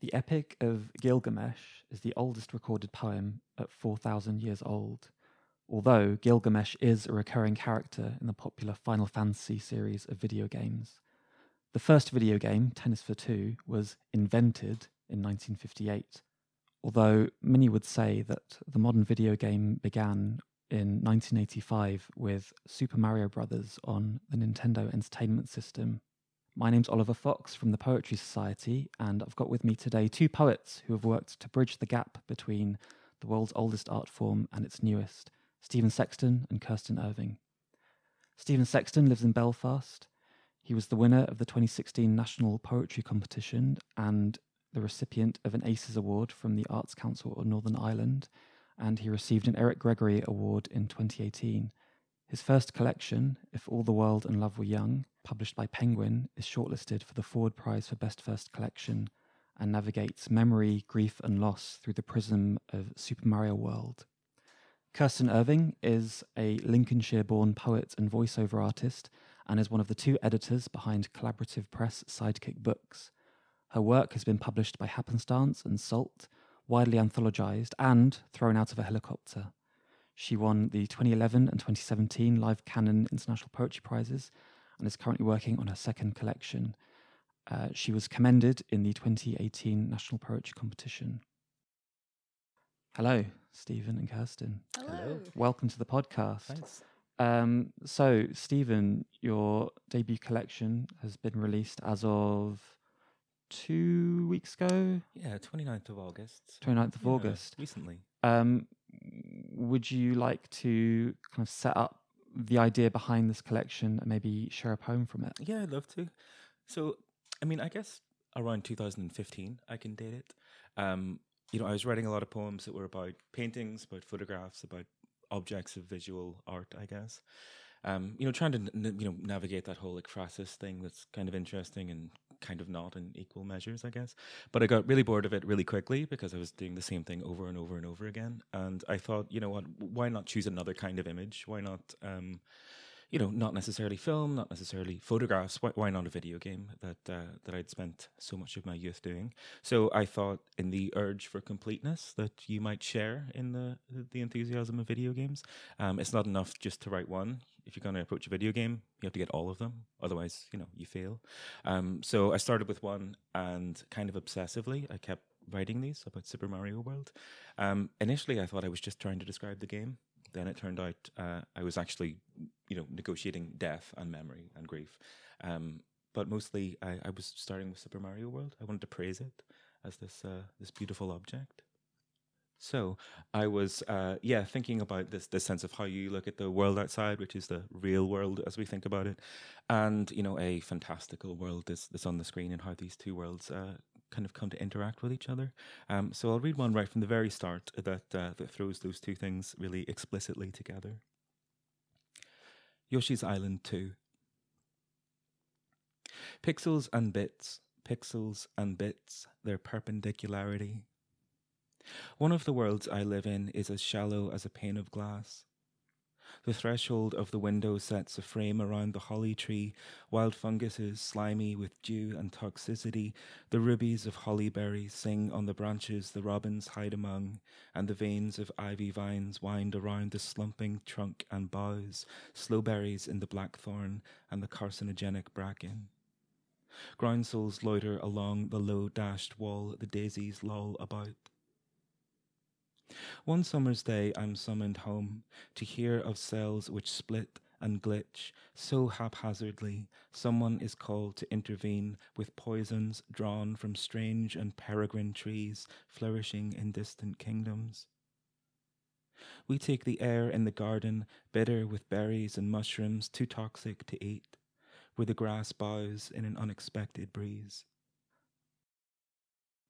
The Epic of Gilgamesh is the oldest recorded poem at 4,000 years old, although Gilgamesh is a recurring character in the popular Final Fantasy series of video games. The first video game, Tennis for Two, was invented in 1958, although many would say that the modern video game began in 1985 with Super Mario Bros. on the Nintendo Entertainment System my name's Oliver Fox from the Poetry Society, and I've got with me today two poets who have worked to bridge the gap between the world's oldest art form and its newest Stephen Sexton and Kirsten Irving. Stephen Sexton lives in Belfast. He was the winner of the 2016 National Poetry Competition and the recipient of an ACES Award from the Arts Council of Northern Ireland, and he received an Eric Gregory Award in 2018. His first collection, If All the World and Love Were Young, published by Penguin, is shortlisted for the Forward Prize for Best First Collection and navigates memory, grief, and loss through the prism of Super Mario World. Kirsten Irving is a Lincolnshire born poet and voiceover artist and is one of the two editors behind collaborative press Sidekick Books. Her work has been published by Happenstance and Salt, widely anthologized, and thrown out of a helicopter. She won the 2011 and 2017 Live Canon International Poetry Prizes and is currently working on her second collection. Uh, she was commended in the 2018 National Poetry Competition. Hello, Stephen and Kirsten. Hello. Welcome to the podcast. Thanks. Um, so, Stephen, your debut collection has been released as of two weeks ago, Yeah, 29th of August. 29th of Yeah, August. Recently. Um, would you like to kind of set up the idea behind this collection and maybe share a poem from it? Yeah, I'd love to. So, I mean, I guess around 2015, I can date it. Um, you know, I was writing a lot of poems that were about paintings, about photographs, about objects of visual art, I guess. Um, you know, trying to you know navigate that whole ekphrasis thing that's kind of interesting and kind of not in equal measures, I guess. But I got really bored of it really quickly because I was doing the same thing over and over and over again. And I thought, you know what, why not choose another kind of image? Why not, um, you know, not necessarily film, not necessarily photographs. Why, why not a video game that uh, that I'd spent so much of my youth doing? So I thought, in the urge for completeness that you might share in the the enthusiasm of video games, um, it's not enough just to write one. If you're going to approach a video game, you have to get all of them. Otherwise, you know, you fail. Um, so I started with one, and kind of obsessively, I kept writing these about Super Mario World. Um, initially, I thought I was just trying to describe the game. Then it turned out uh, I was actually, you know, negotiating death and memory and grief. Um, but mostly, I, I, was starting with Super Mario World. I wanted to praise it as this uh, this beautiful object. So I was, uh, yeah, thinking about this this sense of how you look at the world outside, which is the real world as we think about it, and you know, a fantastical world that's on the screen, and how these two worlds uh, kind of come to interact with each other. Um, so I'll read one right from the very start that uh, that throws those two things really explicitly together. Yoshi's Island Two. Pixels and bits, pixels and bits, their perpendicularity one of the worlds I live in is as shallow as a pane of glass. The threshold of the window sets a frame around the holly tree, wild funguses slimy with dew and toxicity, the rubies of holly berries sing on the branches the robins hide among, and the veins of ivy vines wind around the slumping trunk and boughs, sloeberries in the blackthorn and the carcinogenic bracken. Groundsels loiter along the low dashed wall, the daisies loll about. One summer's day I'm summoned home to hear of cells which split and glitch so haphazardly, someone is called to intervene with poisons drawn from strange and peregrine trees flourishing in distant kingdoms. We take the air in the garden, bitter with berries and mushrooms too toxic to eat, where the grass bows in an unexpected breeze.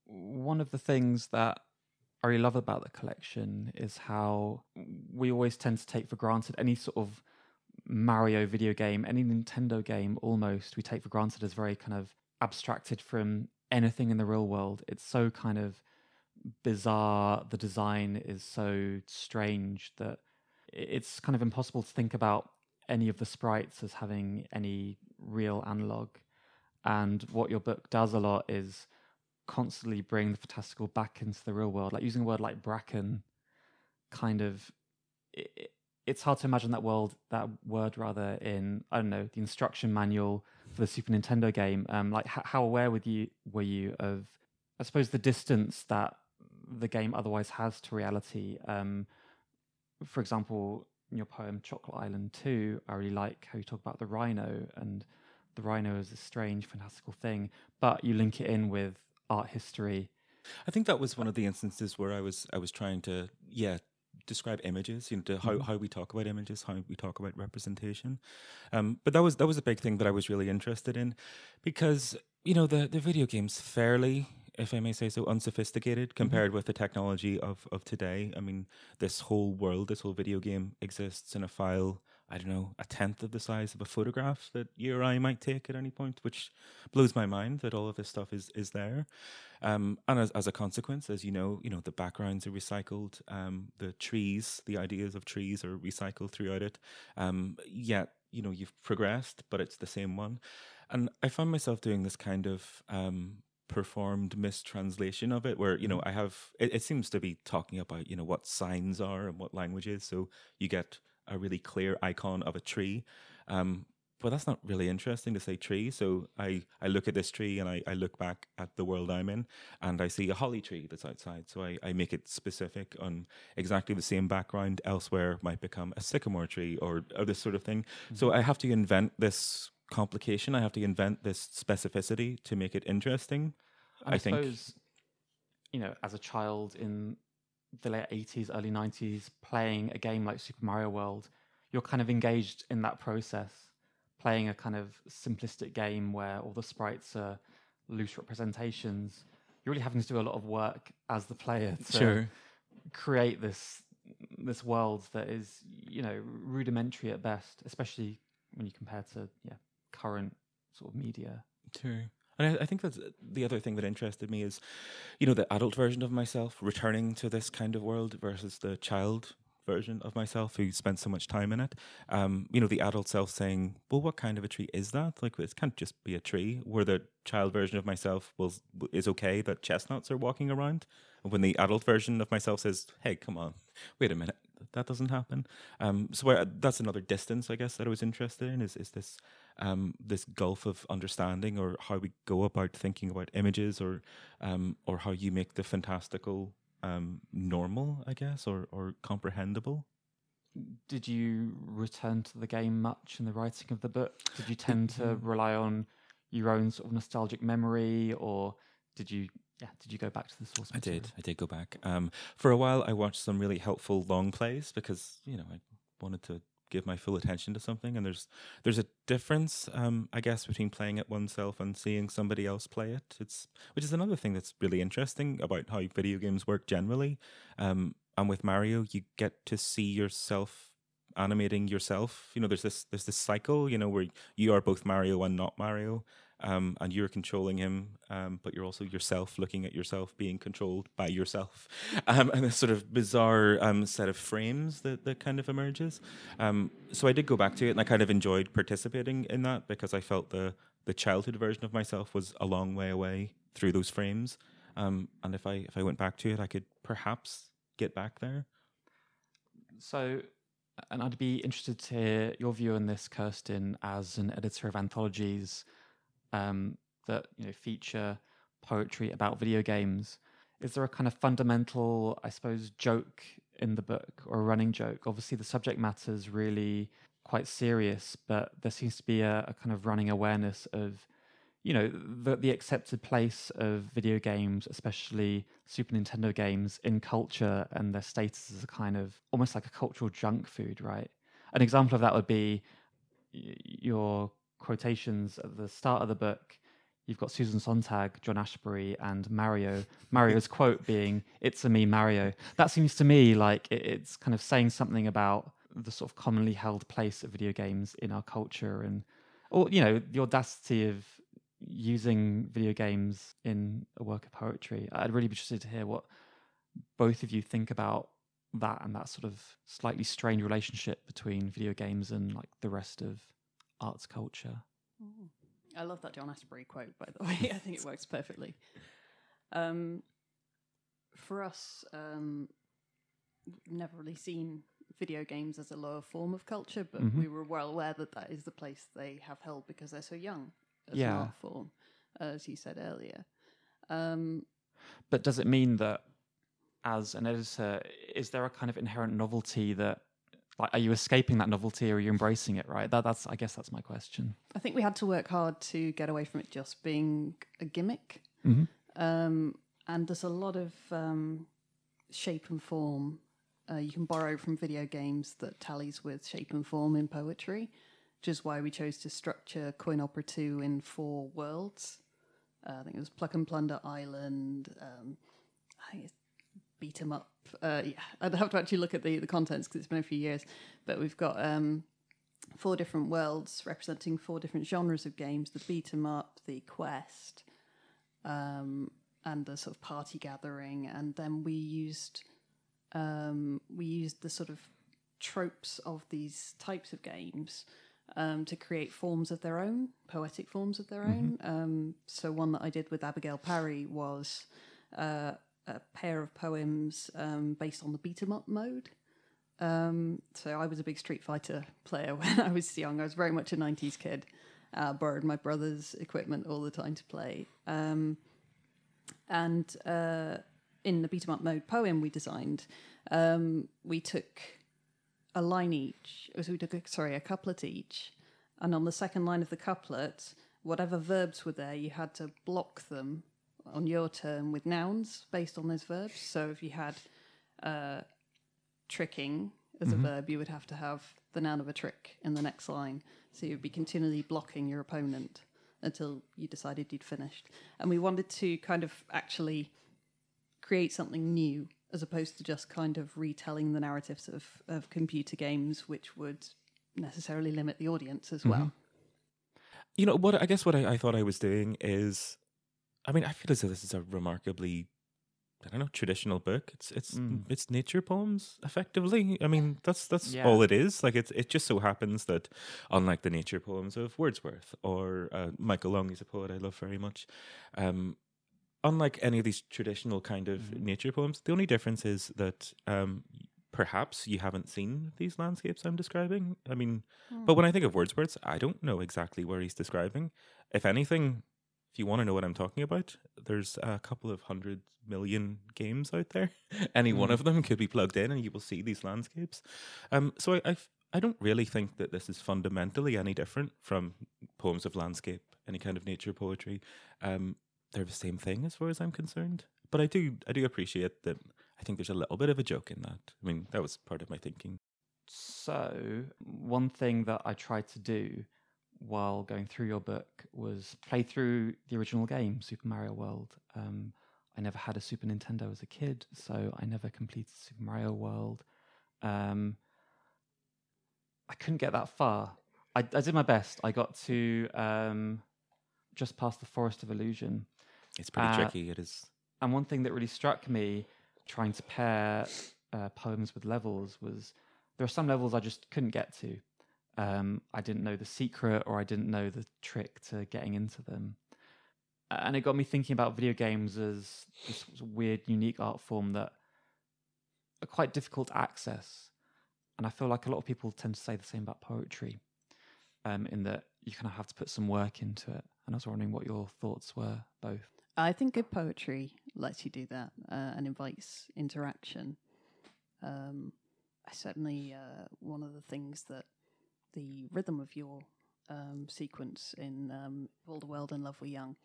One of the things that I really love about the collection is how we always tend to take for granted any sort of Mario video game, any Nintendo game almost, we take for granted as very kind of abstracted from anything in the real world. It's so kind of bizarre. The design is so strange that it's kind of impossible to think about any of the sprites as having any real analog. And what your book does a lot is constantly bring the fantastical back into the real world. Like using a word like bracken, kind of, it, it's hard to imagine that world, that word rather, in I don't know the instruction manual for the Super Nintendo game. Um, like h- how aware with you were you of, I suppose, the distance that the game otherwise has to reality. Um, for example, in your poem Chocolate Island 2, I really like how you talk about the rhino and the rhino is a strange, fantastical thing, but you link it in with art history. I think that was one of the instances where I was I was trying to yeah describe images, you know, to how, mm-hmm. how we talk about images, how we talk about representation. Um, but that was that was a big thing that I was really interested in, because you know the the video game's fairly if I may say so, unsophisticated mm-hmm. compared mm-hmm. with the technology of, of today. I mean, this whole world, this whole video game exists in a file, I don't know, a tenth of the size of a photograph that you or I might take at any point, which blows my mind that all of this stuff is, is there. Um, and as, as a consequence, as you know, you know, the backgrounds are recycled, um, the trees, the ideas of trees are recycled throughout it. Um, yet, you know, you've progressed, but it's the same one. And I find myself doing this kind of um, performed mistranslation of it where you know mm-hmm. i have it, it, seems to be talking about you know what signs are and what language is so you get a really clear icon of a tree um, but that's not really interesting to say tree so i i look at this tree and I, I look back at the world i'm in and i see a holly tree that's outside so i, I make it specific on exactly the same background elsewhere might become a sycamore tree or, or this sort of thing mm-hmm. so i have to invent this complication. I have to invent this specificity to make it interesting. I, I think. Suppose, you know, as a child in the late 80s, early 90s, playing a game like Super Mario World, you're kind of engaged in that process, playing a kind of simplistic game where all the sprites are loose representations. You're really having to do a lot of work as the player to sure. create this this world that is, you know, rudimentary at best, especially when you compare to yeah current sort of media. True. And I, I, think that's the other thing that interested me is, you know, the adult version of myself returning to this kind of world versus the child version of myself who spent so much time in it. Um, you know, the adult self saying, "Well, what kind of a tree is that? Like, it can't just be a tree." Where the child version of myself was is okay that chestnuts are walking around, when the adult version of myself says, "Hey, come on, wait a minute, that doesn't happen." Um, so I, that's another distance, I guess, that I was interested in. Is is this um, this gulf of understanding, or how we go about thinking about images, or um, or how you make the fantastical um, normal, I guess, or or comprehensible. Did you return to the game much in the writing of the book? Did you tend to mm-hmm. rely on your own sort of nostalgic memory, or did you yeah, did you go back to the source? Material? I did. I did go back. Um, for a while, I watched some really helpful long plays because you know I wanted to give my full attention to something and there's there's a difference um, i guess between playing it oneself and seeing somebody else play it. It's which is another thing that's really interesting about how video games work generally. Um, and with mario you get to see yourself animating yourself. You know there's this there's this cycle you know where you are both mario and not mario um, and you're controlling him, um, but you're also yourself looking at yourself being controlled by yourself, um, and this sort of bizarre um, set of frames that, that kind of emerges. Um, so I did go back to it, and I kind of enjoyed participating in that because I felt the the childhood version of myself was a long way away through those frames, um, and if I if I went back to it, I could perhaps get back there. So and I'd be interested to hear your view on this, Kirsten, as an editor of anthologies um, that you know feature poetry about video games. Is there a kind of fundamental, I suppose, joke in the book or a running joke? Obviously, the subject matter is really quite serious, but there seems to be a, a kind of running awareness of, you know, the, the accepted place of video games, especially Super Nintendo games, in culture and their status as a kind of almost like a cultural junk food, right? An example of that would be your quotations at the start of the book. You've got Susan Sontag, John Ashbery, and Mario. Mario's quote being, It's a me, Mario. That seems to me like it's kind of saying something about the sort of commonly held place of video games in our culture and, or, you know, the audacity of using video games in a work of poetry. I'd really be interested to hear what both of you think about that and that sort of slightly strained relationship between video games and like the rest of arts culture. Mm. I love that John Ashbery quote, by the way. I think it works perfectly. Um, for us, um, we've never really seen video games as a lower form of culture, but Mhm. we were well aware that that is the place they have held because they're so young as an art form, as you said earlier. Um, But does it mean that as an editor, is there a kind of inherent novelty that like are you escaping that novelty or are you embracing it, right? That that's I guess that's my question. I think we had to work hard to get away from it just being a gimmick. Mhm. Um, and there's a lot of um, shape and form uh, you can borrow from video games that tallies with shape and form in poetry, which is why we chose to structure Coin Opera 2 in four worlds. Uh, I think it was Pluck and Plunder Island. Um, I think it's Beat 'em Up. Uh, yeah, I'd have to actually look at the, the contents because it's been a few years. But we've got um, four different worlds representing four different genres of games the beat 'em up, the quest, um, and the sort of party gathering. And then we used um, we used the sort of tropes of these types of games um, to create forms of their own, poetic forms of their own. Um, so one that I did with Abigail Parry was uh, a pair of poems um, based on the beat 'em up mode. Um, so I was a big Street Fighter player when I was young. I was very much a '90s kid. Uh, borrowed my brother's equipment all the time to play. Um, and uh, in the beat 'em up mode poem we designed, um, we took a line each. So we took, a, sorry, a couplet each, and on the second line of the couplet, whatever verbs were there, you had to block them on your turn with nouns based on those verbs. So if you had uh, tricking as a verb, you would have to have the noun of a trick in the next line. So you'd be continually blocking your opponent until you decided you'd finished. And we wanted to kind of actually create something new as opposed to just kind of retelling the narratives of, of computer games, which would necessarily limit the audience as well. You know what? I guess what I, I thought I was doing is, I mean, I feel as though this is a remarkably, I don't know, traditional book. It's it's Mm. it's nature poems, effectively. I mean, that's that's Yeah. all it is. Like it it just so happens that, unlike the nature poems of Wordsworth or uh, Michael Longley, is a poet I love very much. Um, unlike any of these traditional kind of Mhm. nature poems, the only difference is that um, perhaps you haven't seen these landscapes I'm describing. I mean, but when I think of Wordsworth, I don't know exactly where he's describing. If anything, you want to know what I'm talking about, there's a couple of hundred million games out there. Any one Mm. of them could be plugged in, and you will see these landscapes. Um, so I, I, I don't really think that this is fundamentally any different from poems of landscape, any kind of nature poetry. Um, they're the same thing as far as I'm concerned. But I do, I do appreciate that. I think there's a little bit of a joke in that. I mean, that was part of my thinking. So, one thing that I tried to do while going through your book was play through the original game, Super Mario World. Um, I never had a Super Nintendo as a kid, so I never completed Super Mario World. Um, I couldn't get that far. I, I did my best. I got to um, just past the Forest of Illusion. It's pretty Uh, tricky. It is. And one thing that really struck me trying to pair uh, poems with levels was there are some levels I just couldn't get to. Um, I didn't know the secret or I didn't know the trick to getting into them. And it got me thinking about video games as this weird, unique art form that are quite difficult to access. And I feel like a lot of people tend to say the same about poetry, um, in that you kind of have to put some work into it. And I was wondering what your thoughts were, both. I think good poetry lets you do that uh, and invites interaction. Um, I certainly uh, one of the things that the rhythm of your um, sequence in um, All the World and Love Were Young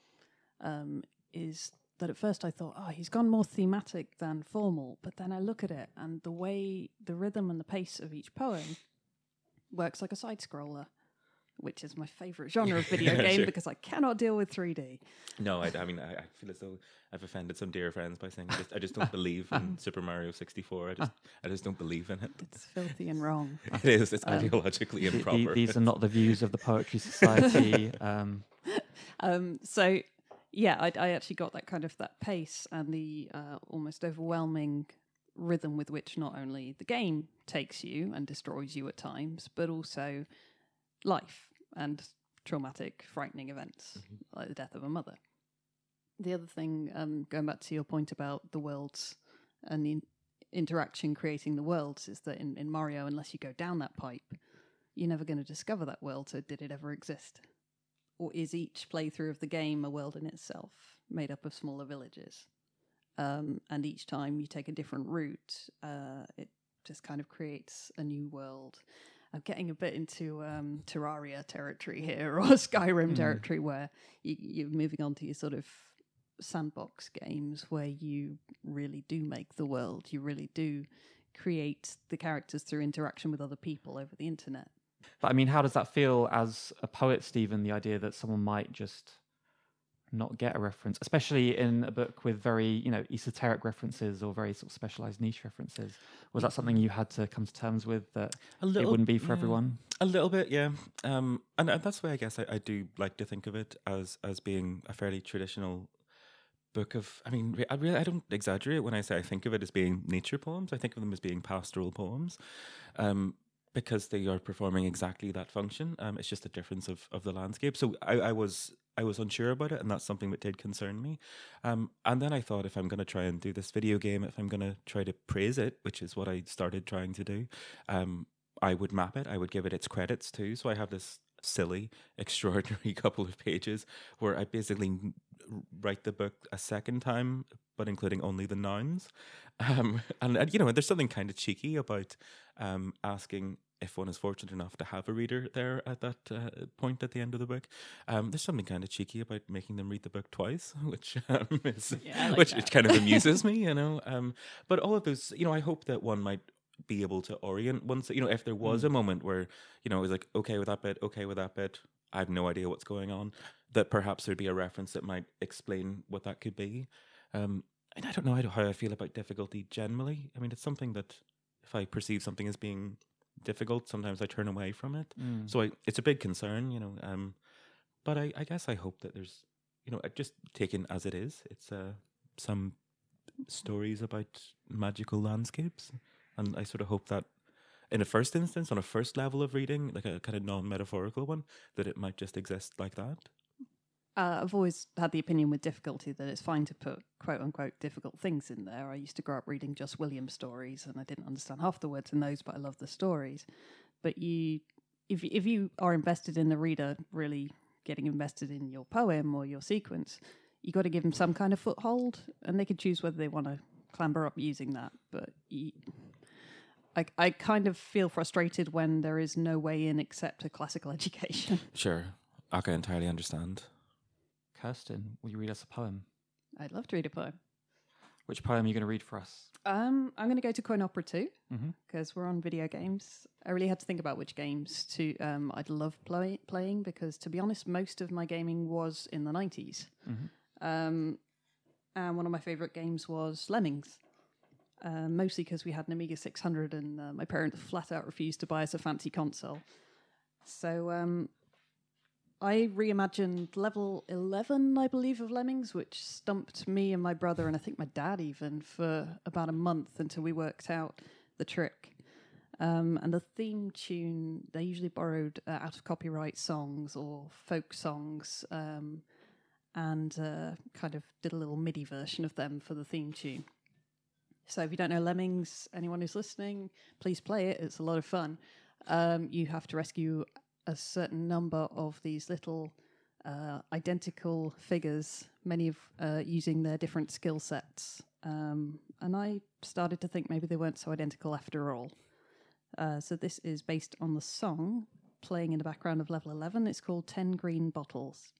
um, is that at first I thought, oh, he's gone more thematic than formal, but then I look at it and the way the rhythm and the pace of each poem works like a side scroller. Which is my favorite genre of video game Sure. because I cannot deal with 3D. No, I, I mean, I, I feel as though I've offended some dear friends by saying I just, I just don't believe in Super Mario 64. I just, I just don't believe in it. It's filthy and wrong. It is. It's Um, ideologically The- the- improper. these are not the views of the Poetry Society. um, Um, so yeah, I, I actually got that kind of that pace and the uh, almost overwhelming rhythm with which not only the game takes you and destroys you at times, but also life and traumatic, frightening events like the death of a mother. The other thing, um, going back to your point about the worlds and the in- interaction creating the worlds, is that in, in Mario, unless you go down that pipe, you're never going to discover that world. So, did it ever exist? Or is each playthrough of the game a world in itself, made up of smaller villages? Um, and each time you take a different route, uh, it just kind of creates a new world. I'm getting a bit into um, Terraria territory here or Skyrim territory where you, you're moving on to your sort of sandbox games where you really do make the world. You really do create the characters through interaction with other people over the internet. But I mean, how does that feel as a poet, Stephen? The idea that someone might just not get a reference, especially in a book with very, you know, esoteric references or very sort of specialized niche references. Was that something you had to come to terms with that A it wouldn't be for yeah. everyone? A little bit, yeah. Um, and, and that's why I guess I, I do like to think of it as as being a fairly traditional book of. I mean, I really I don't exaggerate when I say I think of it as being nature poems. I think of them as being pastoral poems, um, because they are performing exactly that function. Um, it's just a difference of of the landscape. So I, I was. I was unsure about it, and that's something that did concern me. Um, and then I thought, if I'm going to try and do this video game, if I'm going to try to praise it, which is what I started trying to do, um, I would map it. I would give it its credits too. So I have this silly, extraordinary couple of pages where I basically write the book a second time, but including only the nouns. Um, and, and, you know, there's something kind of cheeky about um, asking if one is fortunate enough to have a reader there at that uh, point at the end of the book. Um, there's something kind of cheeky about making them read the book twice, which um, is, Yeah, like which that. kind of amuses me, you know. Um, but all of those, you know, I hope that one might be able to orient once you know if there was a moment where you know it was like okay with that bit okay with that bit i have no idea what's going on that perhaps there'd be a reference that might explain what that could be um and i don't know how i feel about difficulty generally i mean it's something that if i perceive something as being difficult sometimes i turn away from it Mm. so I, it's a big concern you know um but I, I guess i hope that there's you know just taken as it is it's uh some stories about magical landscapes and I sort of hope that in a first instance, on a first level of reading, like a kind of non metaphorical one, that it might just exist like that. Uh, I've always had the opinion with difficulty that it's fine to put quote unquote difficult things in there. I used to grow up reading just William stories, and I didn't understand half the words in those, but I love the stories. But you, if if you are invested in the reader, really getting invested in your poem or your sequence, you got to give them some kind of foothold, and they can choose whether they want to clamber up using that. But you, I, I kind of feel frustrated when there is no way in except a classical education. Sure. I can entirely understand. Kirsten, will you read us a poem? I'd love to read a poem. Which poem are you going to read for us? Um, I'm going to go to Coin Opera 2 Mhm. because we're on video games. I really had to think about which games to um, I'd love play, playing because, to be honest, most of my gaming was in the 90s. Mhm. Um, and one of my favorite games was Lemmings. Uh, mostly because we had an Amiga 600 and uh, my parents flat out refused to buy us a fancy console. So um, I reimagined level 11, I believe, of Lemmings, which stumped me and my brother, and I think my dad even, for about a month until we worked out the trick. Um, and the theme tune, they usually borrowed uh, out of copyright songs or folk songs um, and uh, kind of did a little MIDI version of them for the theme tune. So if you don't know Lemmings, anyone who's listening, please play it. It's a lot of fun. Um, you have to rescue a certain number of these little uh, identical figures, many of uh, using their different skill sets. Um, and I started to think maybe they weren't so identical after all. Uh, so this is based on the song playing in the background of level 11. It's called 10 Green Bottles.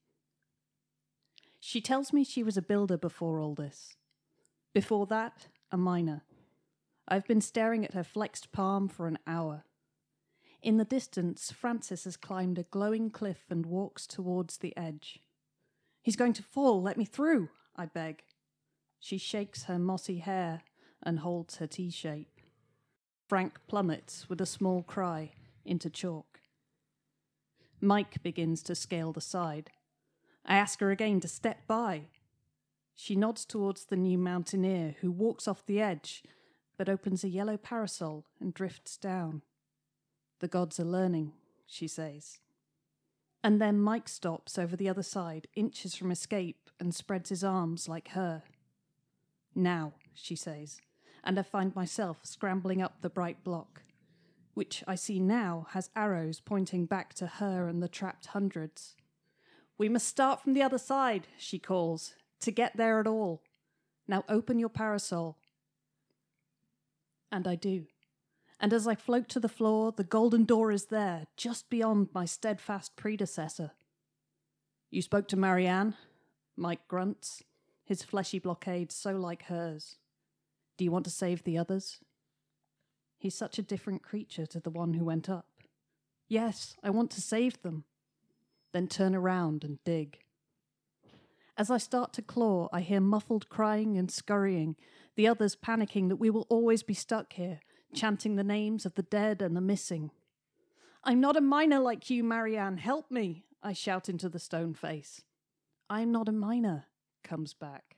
She tells me she was a builder before all this. Before that, a miner. I've been staring at her flexed palm for an hour. In the distance, Francis has climbed a glowing cliff and walks towards the edge. He's going to fall, let me through, I beg. She shakes her mossy hair and holds her T shape. Frank plummets with a small cry into chalk. Mike begins to scale the side. I ask her again to step by. She nods towards the new mountaineer who walks off the edge but opens a yellow parasol and drifts down. The gods are learning, she says. And then Mike stops over the other side, inches from escape, and spreads his arms like her. Now, she says, and I find myself scrambling up the bright block, which I see now has arrows pointing back to her and the trapped hundreds. We must start from the other side, she calls, to get there at all. Now open your parasol. And I do. And as I float to the floor, the golden door is there, just beyond my steadfast predecessor. You spoke to Marianne? Mike grunts, his fleshy blockade so like hers. Do you want to save the others? He's such a different creature to the one who went up. Yes, I want to save them. Then turn around and dig. As I start to claw, I hear muffled crying and scurrying, the others panicking that we will always be stuck here, chanting the names of the dead and the missing. I'm not a miner like you, Marianne. Help me, I shout into the stone face. I'm not a miner, comes back.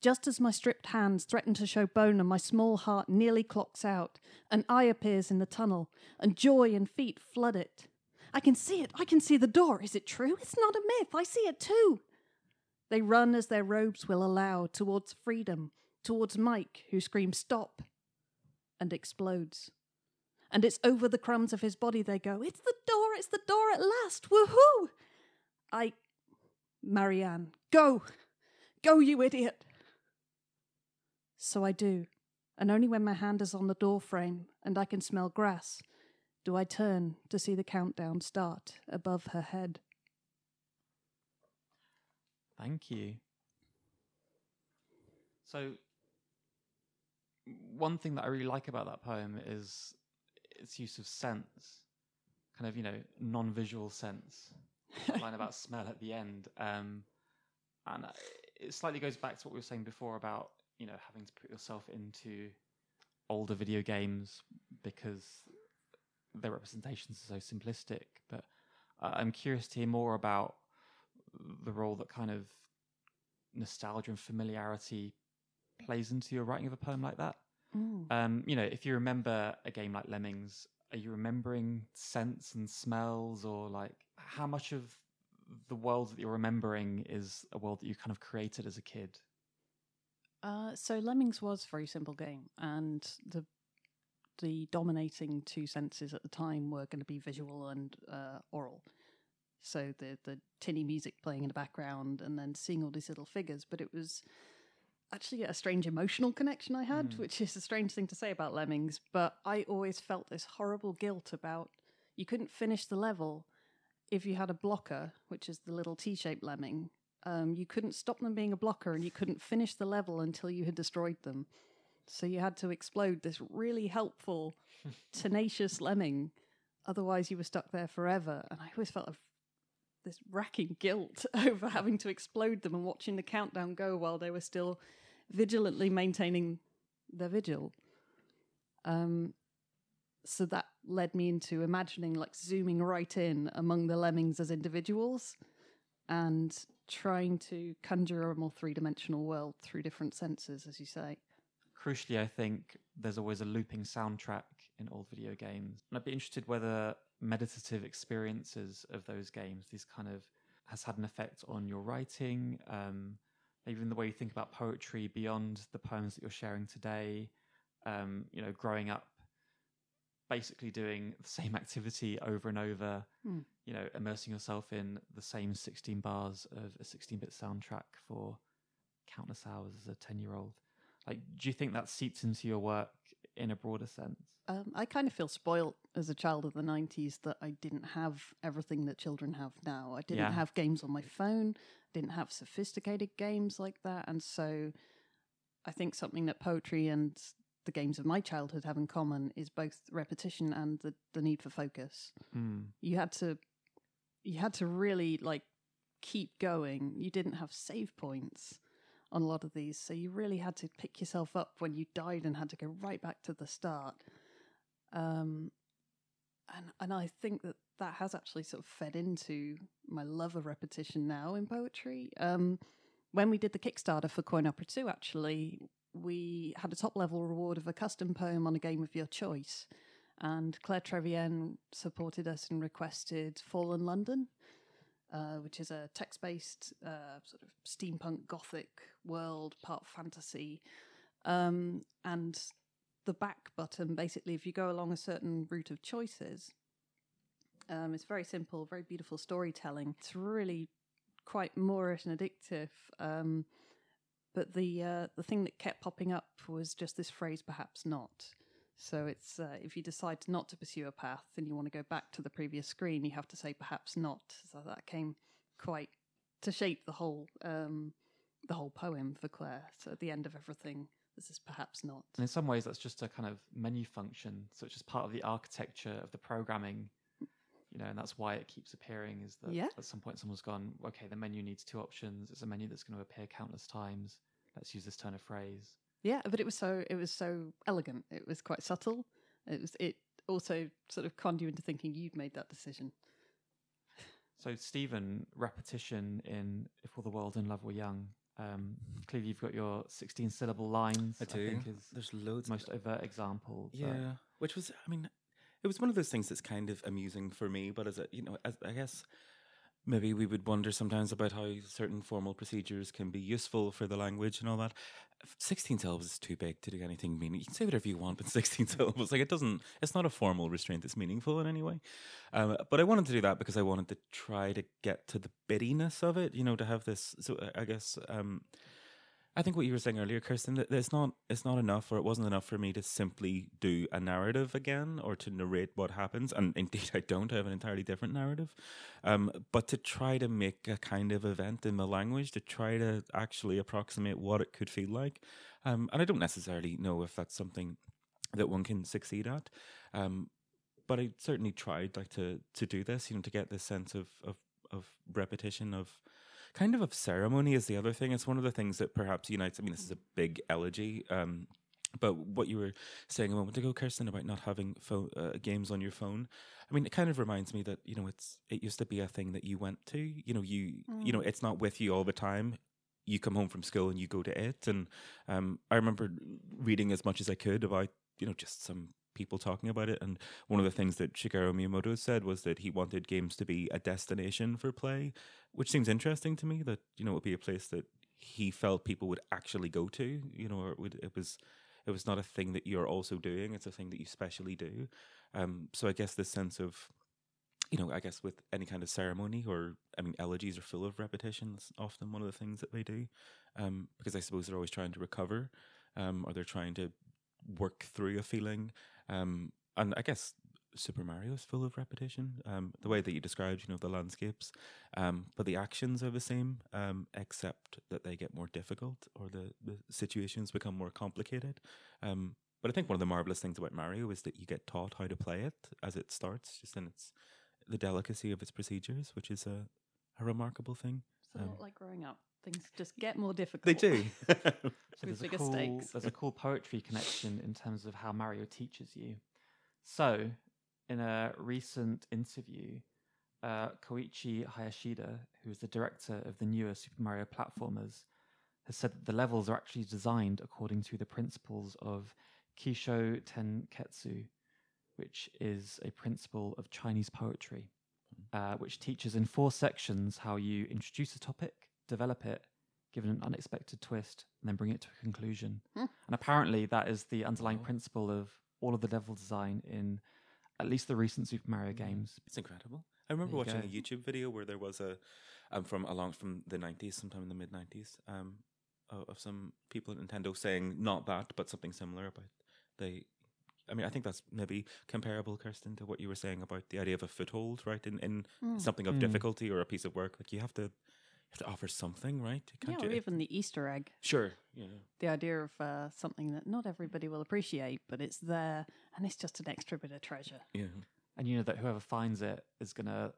Just as my stripped hands threaten to show bone and my small heart nearly clocks out, an eye appears in the tunnel, and joy and feet flood it. I can see it. I can see the door. Is it true? It's not a myth. I see it too. They run as their robes will allow towards freedom, towards Mike, who screams, Stop, and explodes. And it's over the crumbs of his body they go, It's the door, it's the door at last, woohoo! I. Marianne, go! Go, you idiot! So I do, and only when my hand is on the door frame and I can smell grass do I turn to see the countdown start above her head. Thank you. So, one thing that I really like about that poem is its use of sense, kind of, you know, non visual sense. line about smell at the end. Um, and it slightly goes back to what we were saying before about, you know, having to put yourself into older video games because their representations are so simplistic. But uh, I'm curious to hear more about the role that kind of nostalgia and familiarity plays into your writing of a poem like that. Mm. Um, you know, if you remember a game like Lemmings, are you remembering scents and smells, or like how much of the world that you're remembering is a world that you kind of created as a kid? Uh, so Lemmings was a very simple game, and the the dominating two senses at the time were going to be visual and uh, oral. So the the tinny music playing in the background, and then seeing all these little figures. But it was actually a strange emotional connection I had, Mm. which is a strange thing to say about Lemmings. But I always felt this horrible guilt about you couldn't finish the level if you had a blocker, which is the little T-shaped lemming. Um, you couldn't stop them being a blocker, and you couldn't finish the level until you had destroyed them. So you had to explode this really helpful, tenacious lemming. Otherwise, you were stuck there forever. And I always felt a, this racking guilt over having to explode them and watching the countdown go while they were still vigilantly maintaining their vigil. Um, so that led me into imagining like zooming right in among the lemmings as individuals and trying to conjure a more three dimensional world through different senses, as you say. Crucially, I think there's always a looping soundtrack in old video games. And I'd be interested whether meditative experiences of those games, these kind of, has had an effect on your writing, um, even the way you think about poetry beyond the poems that you're sharing today. Um, you know, growing up, basically doing the same activity over and over. Hmm. You know, immersing yourself in the same 16 bars of a 16-bit soundtrack for countless hours as a 10-year-old. Like, do you think that seeps into your work in a broader sense? Um, I kind of feel spoilt as a child of the 90s that I didn't have everything that children have now. I didn't Yeah. have games on my phone, didn't have sophisticated games like that. And so I think something that poetry and the games of my childhood have in common is both repetition and the, the need for focus. Mm. You had to you had to really like keep going. You didn't have save points on a lot of these, so you really had to pick yourself up when you died and had to go right back to the start. Um, and and I think that that has actually sort of fed into my love of repetition now in poetry. Um, when we did the Kickstarter for Coin Opera 2, actually, we had a top level reward of a custom poem on a game of your choice. And Claire Trévien supported us and requested Fallen London, uh, which is a text based uh, sort of steampunk gothic world, part fantasy. Um, and the back button, basically, if you go along a certain route of choices, um, it's very simple, very beautiful storytelling. It's really quite moorish and addictive. Um, but the uh, the thing that kept popping up was just this phrase, perhaps not. So it's uh, if you decide not to pursue a path and you want to go back to the previous screen, you have to say perhaps not. So that came quite to shape the whole um, the whole poem for Claire. So at the end of everything, this is perhaps not. And in some ways, that's just a kind of menu function. So it's just part of the architecture of the programming, you know, and that's why it keeps appearing. Is that Yeah. at some point someone's gone, okay, the menu needs two options. It's a menu that's going to appear countless times. Let's use this turn of phrase. Yeah, but it was so it was so elegant. It was quite subtle. It was it also sort of conned you into thinking you'd made that decision. So, Stephen, repetition in If All the World and Love Were Young. Um, clearly, you've got your 16 syllable lines. I do. think is There's loads. the most overt example. but- Yeah, which was, I mean, it was one of those things that's kind of amusing for me, but as a, you know, as, I guess maybe we would wonder sometimes about how certain formal procedures can be useful for the language and all that. 16 syllables is too big to do anything meaning. You can say whatever you want, but 16 syllables, like it doesn't, it's not a formal restraint that's meaningful in any way. Um, but I wanted to do that because I wanted to try to get to the bittiness of it, you know, to have this. So I- I guess, um, I think what you were saying earlier, Kirsten, that it's not it's not enough, or it wasn't enough for me to simply do a narrative again, or to narrate what happens. And indeed, I don't have an entirely different narrative. Um, but to try to make a kind of event in the language, to try to actually approximate what it could feel like. Um, and I don't necessarily know if that's something that one can succeed at. Um, but I certainly tried like to to do this, you know, to get this sense of of of repetition of kind of of ceremony is the other thing. It's one of the things that perhaps unites. I mean, this is a big elegy. Um, but what you were saying a moment ago, Kirsten, about not having phone, uh, games on your phone, I mean, it kind of reminds me that you know it's it used to be a thing that you went to. You know, you you know, it's not with you all the time. You come home from school and you go to it. And um, I remember reading as much as I could about you know just some people talking about it. And one of the things that Shigeru Miyamoto said was that he wanted games to be a destination for play, which seems interesting to me. That you know it would be a place that he felt people would actually go to. You know, or it, would, it was it was not a thing that you're also doing; it's a thing that you specially do. Um, so I guess this sense of you know, I guess with any kind of ceremony or I mean, elegies are full of repetition. That's often one of the things that they do, um, because I suppose they're always trying to recover, um, or they're trying to work through a feeling. Um, and I guess Super Mario is full of repetition. Um, the way that you described, you know, the landscapes, um, but the actions are the same, um, except that they get more difficult or the, the situations become more complicated. Um, but I think one of the marvelous things about Mario is that you get taught how to play it as it starts, just in its the delicacy of its procedures, which is a, a remarkable thing. It's a Um, lot like growing up. Things just get more difficult. They do. So with there's a, cool, stakes. there's a cool poetry connection in terms of how Mario teaches you. So, in a recent interview, uh, Koichi Hayashida, who is the director of the newer Super Mario platformers, has said that the levels are actually designed according to the principles of Kisho Tenketsu, which is a principle of Chinese poetry, uh, which teaches in four sections how you introduce a topic, develop it, give it an unexpected twist, and then bring it to a conclusion. Hmm. And apparently, that is the underlying Wow. principle of all of the level design in at least the recent Super Mario Mm. games. It's incredible. I remember There watching go. a YouTube video where there was a um, from along from the nineties, sometime in the mid nineties, um, of, of some people at Nintendo saying not that, but something similar about they. I mean, I think that's maybe comparable, Kirsten, to what you were saying about the idea of a foothold, right? In in Mm. something of Mm. difficulty or a piece of work, like you have to you have to offer something, right? You Yeah, can't or ju- even the Easter egg. sure, yeah, The idea of uh, something that not everybody will appreciate, but it's there and it's just an extra bit of treasure. yeah. And you know that whoever finds it is going to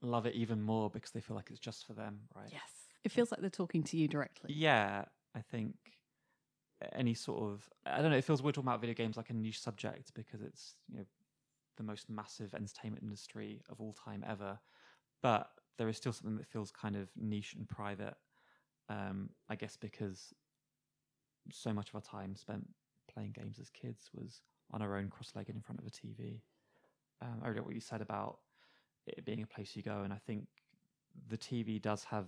love it even more because they feel like it's just for them, right? Yes. It feels like they're talking to you directly. Yeah, I think any sort of I don't know. It feels we're talking about video games like a niche subject because it's you know the most massive entertainment industry of all time ever, but there is still something that feels kind of niche and private. Um, I guess because so much of our time spent playing games as kids was on our own, cross-legged in front of a TV. Um, I read what you said about it being a place you go, and I think the TV does have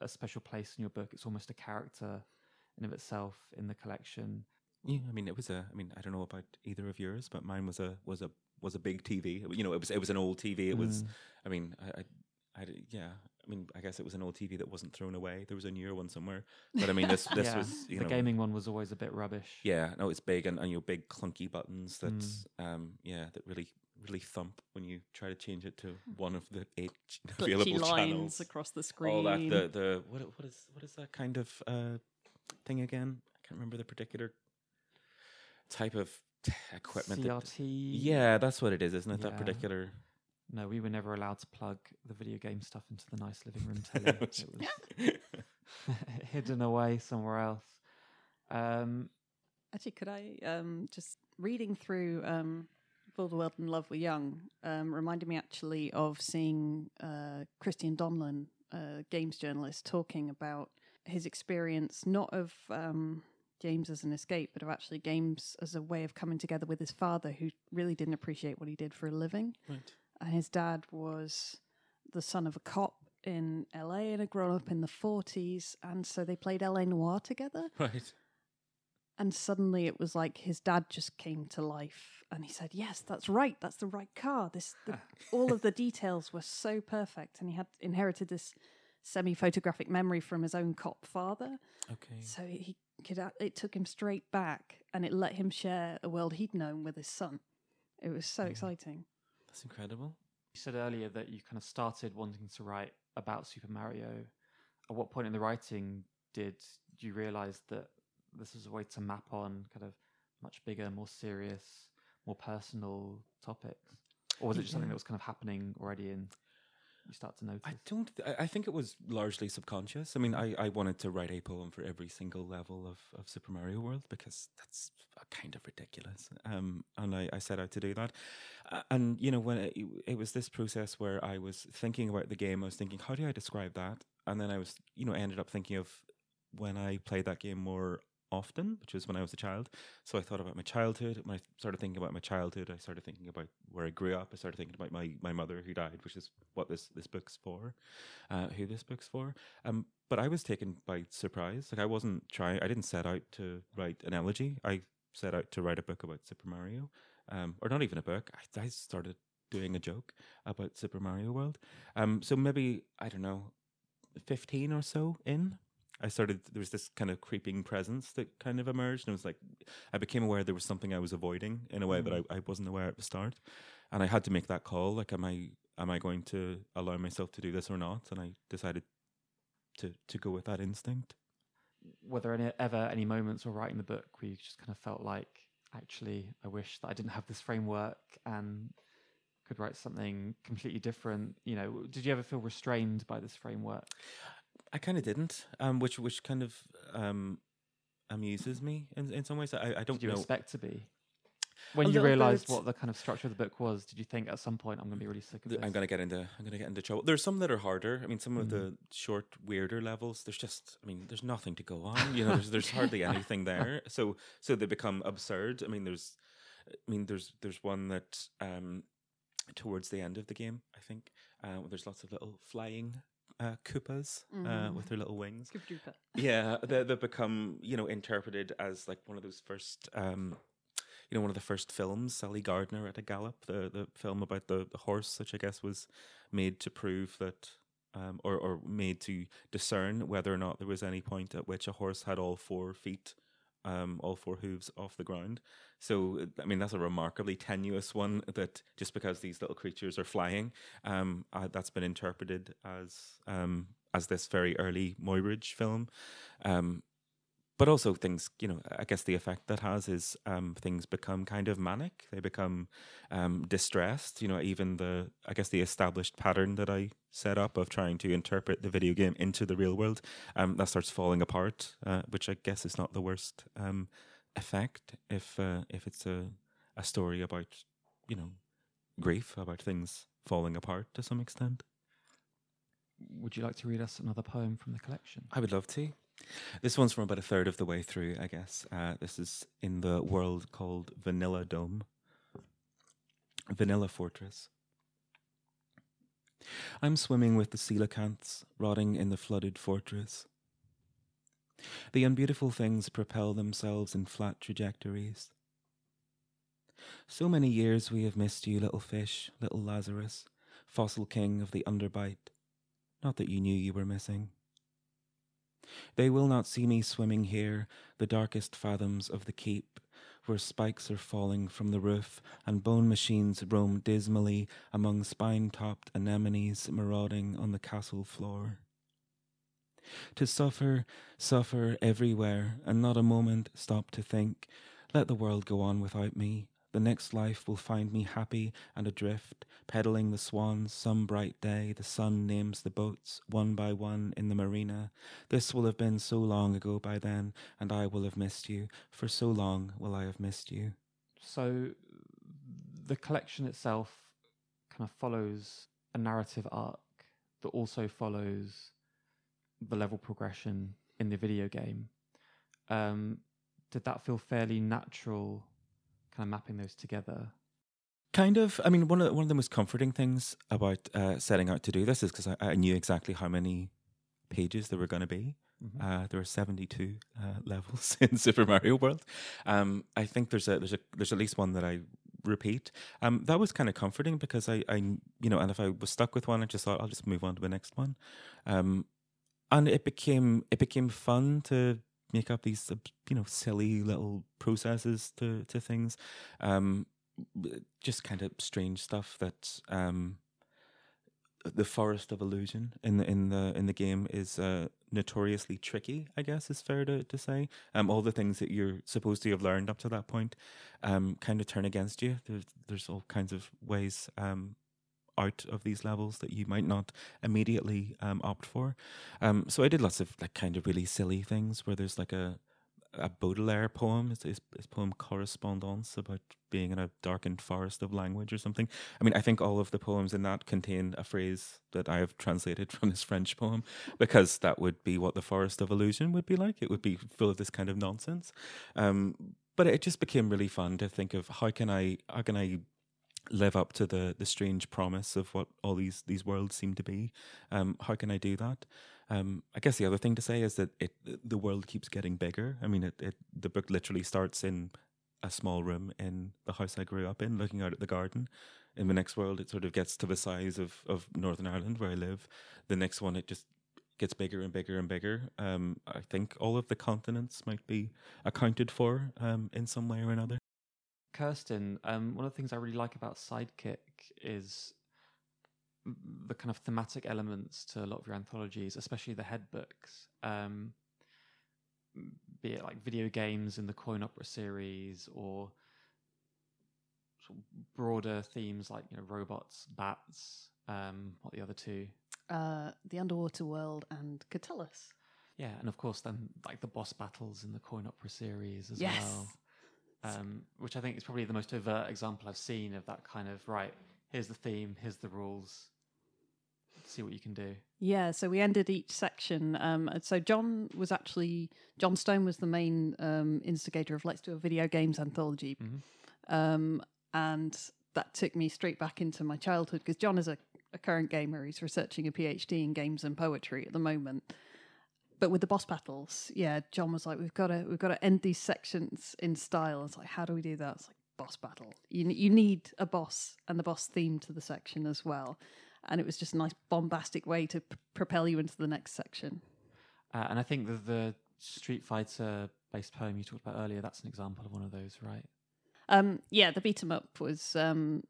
a special place in your book. It's almost a character in of itself in the collection. Yeah, I mean, it was a. I mean, I don't know about either of yours, but mine was a was a was a big TV. You know, it was it was an old TV. It was. Mm. I mean, I, I, I d- yeah. I mean, I guess it was an old TV that wasn't thrown away. There was a newer one somewhere, but I mean, this this Yeah, was you the know. gaming one was always a bit rubbish. Yeah, no, it's big and, and you know, big clunky buttons that Mm. um yeah that really really thump when you try to change it to one of the eight ch- Glitchy available lines channels. across the screen. All that the the what what is what is that kind of uh thing again? I can't remember the particular type of t- equipment. that- CRT. yeah, that's what it is, isn't it? That Yeah. particular. No, we were never allowed to plug the video game stuff into the nice living room telly. it was hidden away somewhere else. Um, Actually, could I um, just reading through um, "For the World and Love We're Young" um, reminded me actually of seeing uh, Christian Donlan, a games journalist, talking about his experience not of um, games as an escape, but of actually games as a way of coming together with his father, who really didn't appreciate what he did for a living. right. And his dad was the son of a cop in LA and had grown up in the 40s, and so they played L.A. Noire together Right. and suddenly it was like his dad just came to life and he said yes that's right that's the right car this the, all of the details were so perfect and he had inherited this semi-photographic memory from his own cop father Okay. so he could it took him straight back and it let him share a world he'd known with his son it was so Yeah. exciting That's incredible. you said earlier that you kind of started wanting to write about Super Mario. At what point in the writing did you realize that this was a way to map on kind of much bigger, more serious, more personal topics? Or was it just something that was kind of happening already and you start to notice? I don't. Th- I- I think it was largely subconscious. I mean, I, I wanted to write a poem for every single level of, of Super Mario World because that's kind of ridiculous. Um, and I, I set out to do that. And you know, when it, it was this process where I was thinking about the game, I was thinking, how do I describe that? And then I was, you know, ended up thinking of when I played that game more often, which was when I was a child. So I thought about my childhood. When I started thinking about my childhood, I started thinking about where I grew up. I started thinking about my, my mother who died, which is what this, this book's for, uh, who this book's for. Um, but I was taken by surprise. Like I wasn't trying. I didn't set out to write an elegy. I set out to write a book about Super Mario, um, or not even a book. I, I started doing a joke about Super Mario World. Um, so maybe I don't know, fifteen or so in. I started. There was this kind of creeping presence that kind of emerged, and it was like I became aware there was something I was avoiding in a way that I, mm-hmm. I wasn't aware at the start, and I had to make that call. Like, am I am I going to allow myself to do this or not? And I decided to to go with that instinct. Were there any, ever any moments while writing the book where you just kind of felt like, actually, I wish that I didn't have this framework and could write something completely different? You know, did you ever feel restrained by this framework? I kind of didn't, um, which which kind of um, amuses me in in some ways. I, I don't Did you know. expect to be? When A you realised what the kind of structure of the book was, did you think at some point I'm going to be really sick of Th- this? I'm gonna get into I'm gonna get into trouble. There's some that are harder. I mean, some of Mhm. the short, weirder levels. There's just, I mean, there's nothing to go on. You know, there's there's hardly anything there. So so they become absurd. I mean, there's, I mean, there's there's one that um, towards the end of the game, I think, uh, there's lots of little flying uh, Koopas uh, Mm. with their little wings. Yeah they, they become you know interpreted as like one of those first um you know one of the first films Sallie Gardner at a gallop the the film about the, the horse which i guess was made to prove that um or or made to discern whether or not there was any point at which a horse had all four feet um, all four hooves off the ground. So, I mean, that's a remarkably tenuous one. That just because these little creatures are flying, um, uh, that's been interpreted as um, as this very early Muybridge film. Um, but also things, you know, I guess the effect that has is um, things become kind of manic. They become um, distressed. You know, even the, I guess the established pattern that I set up of trying to interpret the video game into the real world, um, that starts falling apart, uh, which I guess is not the worst um, effect if uh, if it's a a story about, you know, grief about things falling apart to some extent. Would you like to read us another poem from the collection? I would love to. This one's from about a third of the way through, I guess. Uh, this is in the world called Vanilla Dome. Vanilla Fortress. I'm swimming with the coelacanths, rotting in the flooded fortress. The unbeautiful things propel themselves in flat trajectories. So many years we have missed you, little fish, little Lazarus, fossil king of the underbite. Not that you knew you were missing. They will not see me swimming here, the darkest fathoms of the keep, where spikes are falling from the roof and bone machines roam dismally among spine topped anemones marauding on the castle floor. To suffer, suffer everywhere, and not a moment stop to think, let the world go on without me, the next life will find me happy and adrift, peddling the swans some bright day. The sun names the boats one by one in the marina. This will have been so long ago by then, and I will have missed you. For so long will I have missed you. So the collection itself kind of follows a narrative arc that also follows the level progression in the video game. Um, did that feel fairly natural kind of mapping those together? Kind of. I mean, one of the, one of the most comforting things about uh, setting out to do this is because I, I, knew exactly how many pages there were going to be. Mm-hmm. Uh, there are seventy two uh, levels in Super Mario World. Um, I think there's a there's a there's at least one that I repeat. Um, that was kind of comforting because I, I you know, and if I was stuck with one, I just thought I'll just move on to the next one. Um, and it became it became fun to make up these you know silly little processes to to things um just kind of strange stuff that um the forest of illusion in the in the in the game is uh, notoriously tricky. I guess is fair to, to say. Um, all the things that you're supposed to have learned up to that point, um, kind of turn against you. There's there's all kinds of ways um out of these levels that you might not immediately um, opt for. Um, so I did lots of like kind of really silly things where there's like a a Baudelaire poem, his, his, poem Correspondance about being in a darkened forest of language or something. I mean, I think all of the poems in that contain a phrase that I have translated from this French poem because that would be what the forest of illusion would be like. It would be full of this kind of nonsense. Um, but it just became really fun to think of how can I how can I live up to the the strange promise of what all these these worlds seem to be. Um, how can I do that? Um, I guess the other thing to say is that it the world keeps getting bigger. I mean, it, it the book literally starts in a small room in the house I grew up in, looking out at the garden. In the next world, it sort of gets to the size of of Northern Ireland where I live. The next one, it just gets bigger and bigger and bigger. Um, I think all of the continents might be accounted for um, in some way or another. Kirsten, um, one of the things I really like about Sidekick is the kind of thematic elements to a lot of your anthologies, especially the head books. Um, be it like video games in the Coin Opera series or sort of broader themes like you know robots, bats. Um, what the other two? Uh, the Underwater World and Catullus. Yeah, and of course then like the boss battles in the Coin Opera series as yes. well um, which I think is probably the most overt example I've seen of that kind of right. Here's the theme. Here's the rules. See what you can do. Yeah, so we ended each section. Um, so Jon was actually Jon Stone was the main um, instigator of Let's Do a Video Games anthology, mm-hmm. um, and that took me straight back into my childhood because Jon is a, a current gamer. He's researching a PhD in games and poetry at the moment but with the boss battles, yeah, Jon was like, "We've got to, we've got to end these sections in style." It's like, how do we do that? It's like boss battle. You you need a boss and the boss theme to the section as well, and it was just a nice bombastic way to p- propel you into the next section. Uh, and I think that the Street Fighter based poem you talked about earlier, that's an example of one of those, right? Um, yeah, the beat 'em up was um,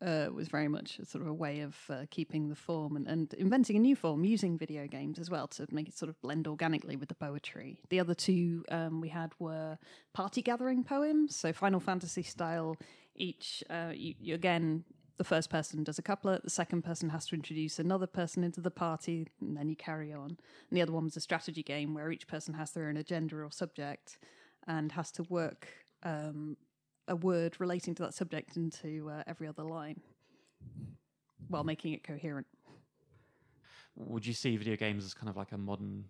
uh, was very much a sort of a way of uh, keeping the form and, and inventing a new form using video games as well to make it sort of blend organically with the poetry. The other two um, we had were party gathering poems, so Final Fantasy style. Each, uh, you, you, again, the first person does a couplet, the second person has to introduce another person into the party, and then you carry on. And the other one was a strategy game where each person has their own agenda or subject and has to work um, a word relating to that subject into uh, every other line while making it coherent. Would you see video games as kind of like a modern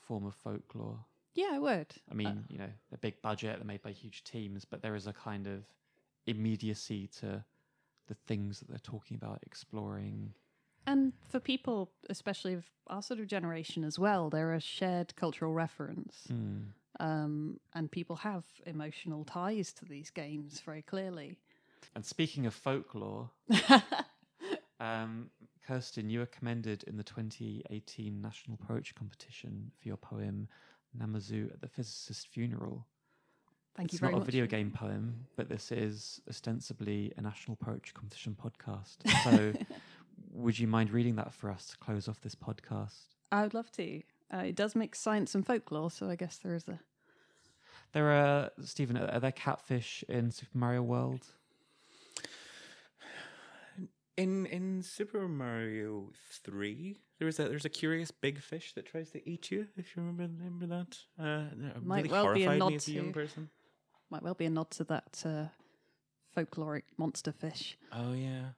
form of folklore? Yeah, I would. I mean, uh, you know, they're big budget, they're made by huge teams, but there is a kind of immediacy to the things that they're talking about, exploring. And for people, especially of our sort of generation as well, they're a shared cultural reference. Mm. Um, and people have emotional ties to these games very clearly. And speaking of folklore, um, Kirsten, you were commended in the 2018 National Poetry Competition for your poem Namazu at the Physicist's Funeral. Thank it's you very not a video game poem, but this is ostensibly a National Poetry Competition podcast. So, would you mind reading that for us to close off this podcast? I would love to. Uh, it does mix science and folklore, so I guess there is a. There are, Stephen, are there catfish in Super Mario World? In in Super Mario Three, there was a there's a curious big fish that tries to eat you. If you remember remember that, uh, that Might really well be a nod a young to- person. Might well be a nod to that uh, folkloric monster fish. Oh yeah,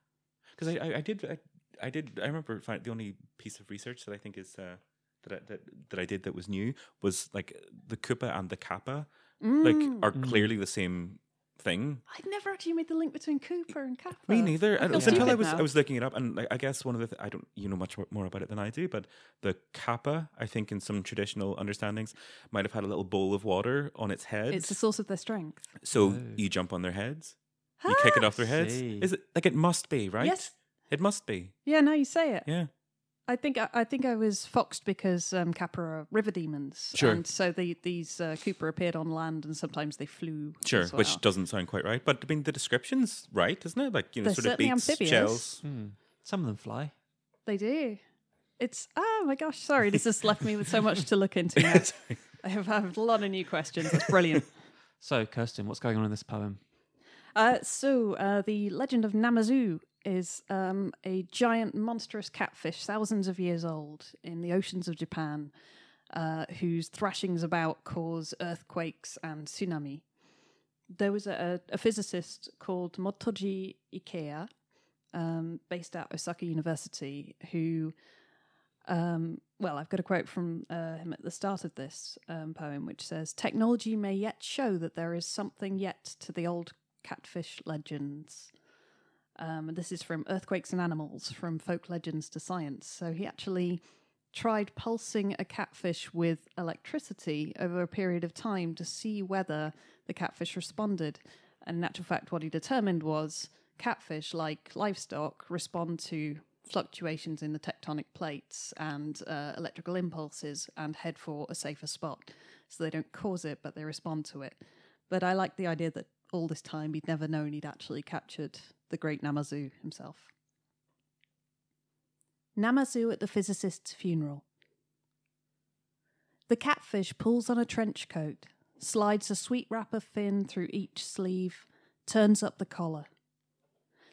because I, I I did I, I did I remember the only piece of research that I think is uh, that I, that that I did that was new was like the Koopa and the Kappa like Mm. are Mm. clearly the same thing. I'd never actually made the link between Koopa and Kappa. Me neither. I And it was until I was now. I was looking it up, and like, I guess one of the th- I don't you know much more about it than I do, but the kappa I think in some traditional understandings might have had a little bowl of water on its head, It's the source of their strength. so Oh. you jump on their heads, you kick it off their heads. See. Is it like it must be right? Yes. it must be. Yeah, now you say it. Yeah, I think I, I think I was foxed because um, Kappa are river demons. Sure. And so the, these uh, Koopa appeared on land, and sometimes they flew. sure. as Which doesn't sound quite right, but I mean the description's right, isn't it? Like you know, They're sort of certainly beaks, amphibious. shells. Hmm. Some of them fly. They do. It's oh my gosh! Sorry, this has left me with so much to look into. Now. I have, I have a lot of new questions. It's brilliant. So, Kirsten, what's going on in this poem? Uh, so, uh, the legend of Namazu is um, a giant, monstrous catfish, thousands of years old, in the oceans of Japan, uh, whose thrashings about cause earthquakes and tsunami. There was a, a physicist called Motoji Ikeya, um, based at Osaka University, who um, well, I've got a quote from uh, him at the start of this um, poem, which says Technology may yet show that there is something yet to the old catfish legends. Um, this is from Earthquakes and Animals, from folk legends to science. So he actually tried pulsing a catfish with electricity over a period of time to see whether the catfish responded. And in actual fact, what he determined was catfish, like livestock, respond to fluctuations in the tectonic plates and uh, electrical impulses and head for a safer spot. So they don't cause it, but they respond to it. But I like the idea that all this time he'd never known he'd actually captured the great Namazu himself. Namazu at the physicist's funeral. The catfish pulls on a trench coat, slides a sweet wrapper fin through each sleeve, turns up the collar.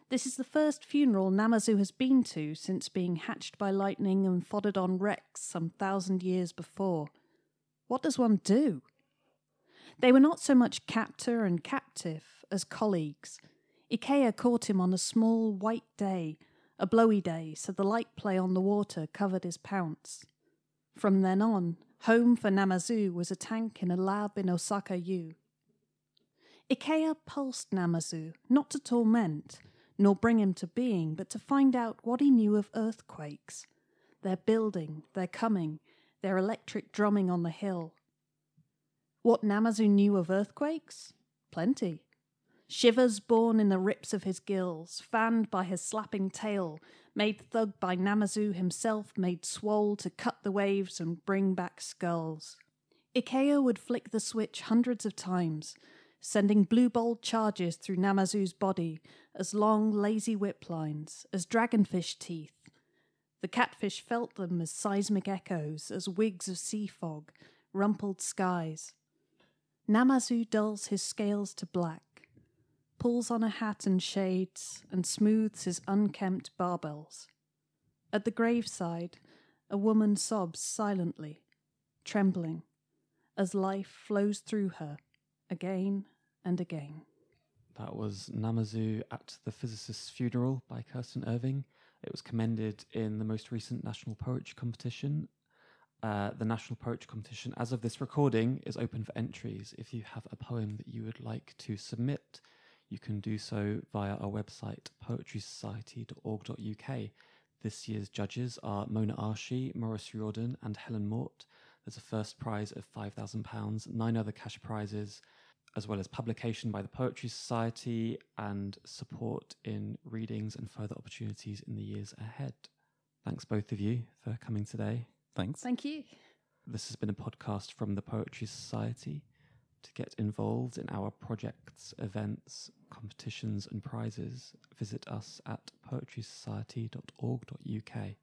This is the first funeral Namazu has been to since being hatched by lightning and foddered on wrecks some thousand years before. What does one do? They were not so much captor and captive as colleagues. Ikeya caught him on a small white day, a blowy day, so the light play on the water covered his pounce. From then on, home for Namazu was a tank in a lab in Osaka U. Ikeya pulsed Namazu, not to torment, nor bring him to being, but to find out what he knew of earthquakes, their building, their coming, their electric drumming on the hill. What Namazu knew of earthquakes? Plenty. Shivers born in the rips of his gills, fanned by his slapping tail, made thug by Namazu himself, made swole to cut the waves and bring back skulls. Ikeya would flick the switch hundreds of times, sending blue bold charges through Namazu's body as long, lazy whip lines, as dragonfish teeth. The catfish felt them as seismic echoes, as wigs of sea fog, rumpled skies. Namazu dulls his scales to black, pulls on a hat and shades, and smooths his unkempt barbels. At the graveside, a woman sobs silently, trembling, as life flows through her again and again. That was Namazu at the Physicist's Funeral by Kirsten Irving. It was commended in the most recent National Poetry Competition. Uh, the National Poetry Competition, as of this recording, is open for entries. If you have a poem that you would like to submit, you can do so via our website, poetrysociety.org.uk. This year's judges are Mona Arshi, Maurice Riordan, and Helen Mort. There's a first prize of £5,000, nine other cash prizes, as well as publication by the Poetry Society and support in readings and further opportunities in the years ahead. Thanks, both of you, for coming today. Thanks. Thank you. This has been a podcast from the Poetry Society. To get involved in our projects, events, competitions, and prizes, visit us at poetrysociety.org.uk.